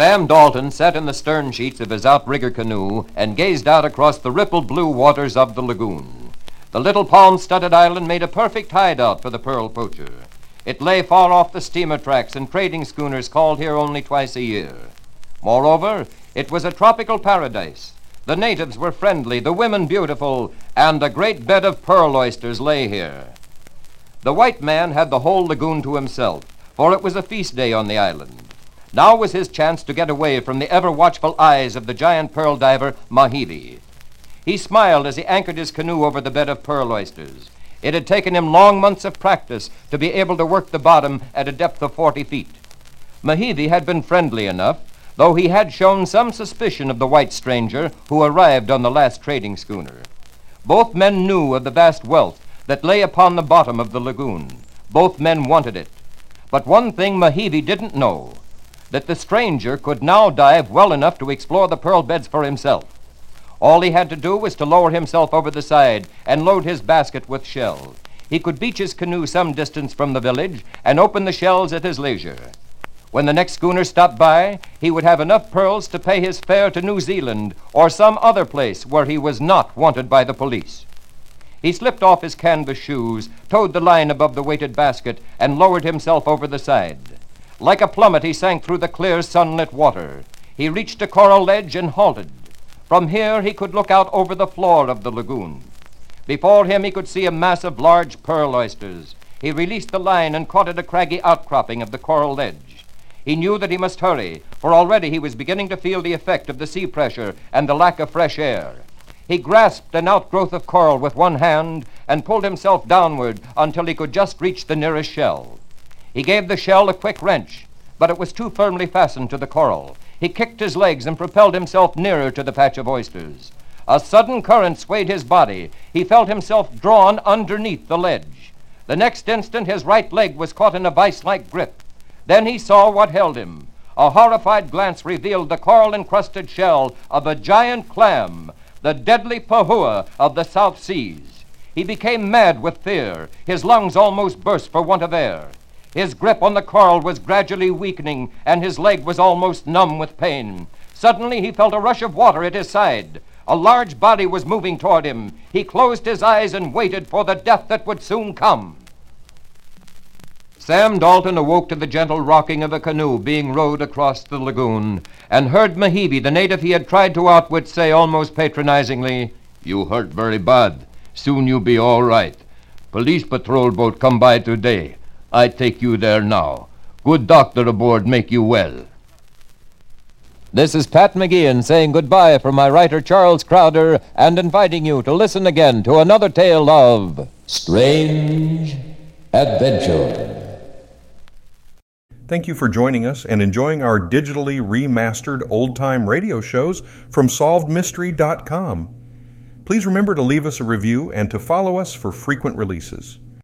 Sam Dalton sat in the stern sheets of his outrigger canoe and gazed out across the rippled blue waters of the lagoon. The little palm studded island made a perfect hideout for the pearl poacher. It lay far off the steamer tracks and trading schooners called here only twice a year. Moreover, it was a tropical paradise. The natives were friendly, the women beautiful, and a great bed of pearl oysters lay here. The white man had the whole lagoon to himself, for it was a feast day on the island. Now was his chance to get away from the ever watchful eyes of the giant pearl diver, Mahivy. He smiled as he anchored his canoe over the bed of pearl oysters. It had taken him long months of practice to be able to work the bottom at a depth of 40 feet. Mahivy had been friendly enough, though he had shown some suspicion of the white stranger who arrived on the last trading schooner. Both men knew of the vast wealth that lay upon the bottom of the lagoon. Both men wanted it. But one thing Mahivy didn't know that the stranger could now dive well enough to explore the pearl beds for himself. All he had to do was to lower himself over the side and load his basket with shells. He could beach his canoe some distance from the village and open the shells at his leisure. When the next schooner stopped by, he would have enough pearls to pay his fare to New Zealand or some other place where he was not wanted by the police. He slipped off his canvas shoes, towed the line above the weighted basket, and lowered himself over the side. Like a plummet, he sank through the clear, sunlit water. He reached a coral ledge and halted. From here, he could look out over the floor of the lagoon. Before him, he could see a mass of large pearl oysters. He released the line and caught at a craggy outcropping of the coral ledge. He knew that he must hurry, for already he was beginning to feel the effect of the sea pressure and the lack of fresh air. He grasped an outgrowth of coral with one hand and pulled himself downward until he could just reach the nearest shell. He gave the shell a quick wrench, but it was too firmly fastened to the coral. He kicked his legs and propelled himself nearer to the patch of oysters. A sudden current swayed his body. He felt himself drawn underneath the ledge. The next instant, his right leg was caught in a vice like grip. Then he saw what held him. A horrified glance revealed the coral encrusted shell of a giant clam, the deadly pahua of the South Seas. He became mad with fear. His lungs almost burst for want of air. His grip on the coral was gradually weakening, and his leg was almost numb with pain. Suddenly, he felt a rush of water at his side. A large body was moving toward him. He closed his eyes and waited for the death that would soon come. Sam Dalton awoke to the gentle rocking of a canoe being rowed across the lagoon and heard Mahivy, the native he had tried to outwit, say almost patronizingly, You hurt very bad. Soon you be all right. Police patrol boat come by today. I take you there now. Good doctor aboard make you well. This is Pat McGeehan saying goodbye from my writer Charles Crowder and inviting you to listen again to another tale of Strange Adventure. Thank you for joining us and enjoying our digitally remastered old time radio shows from SolvedMystery.com. Please remember to leave us a review and to follow us for frequent releases.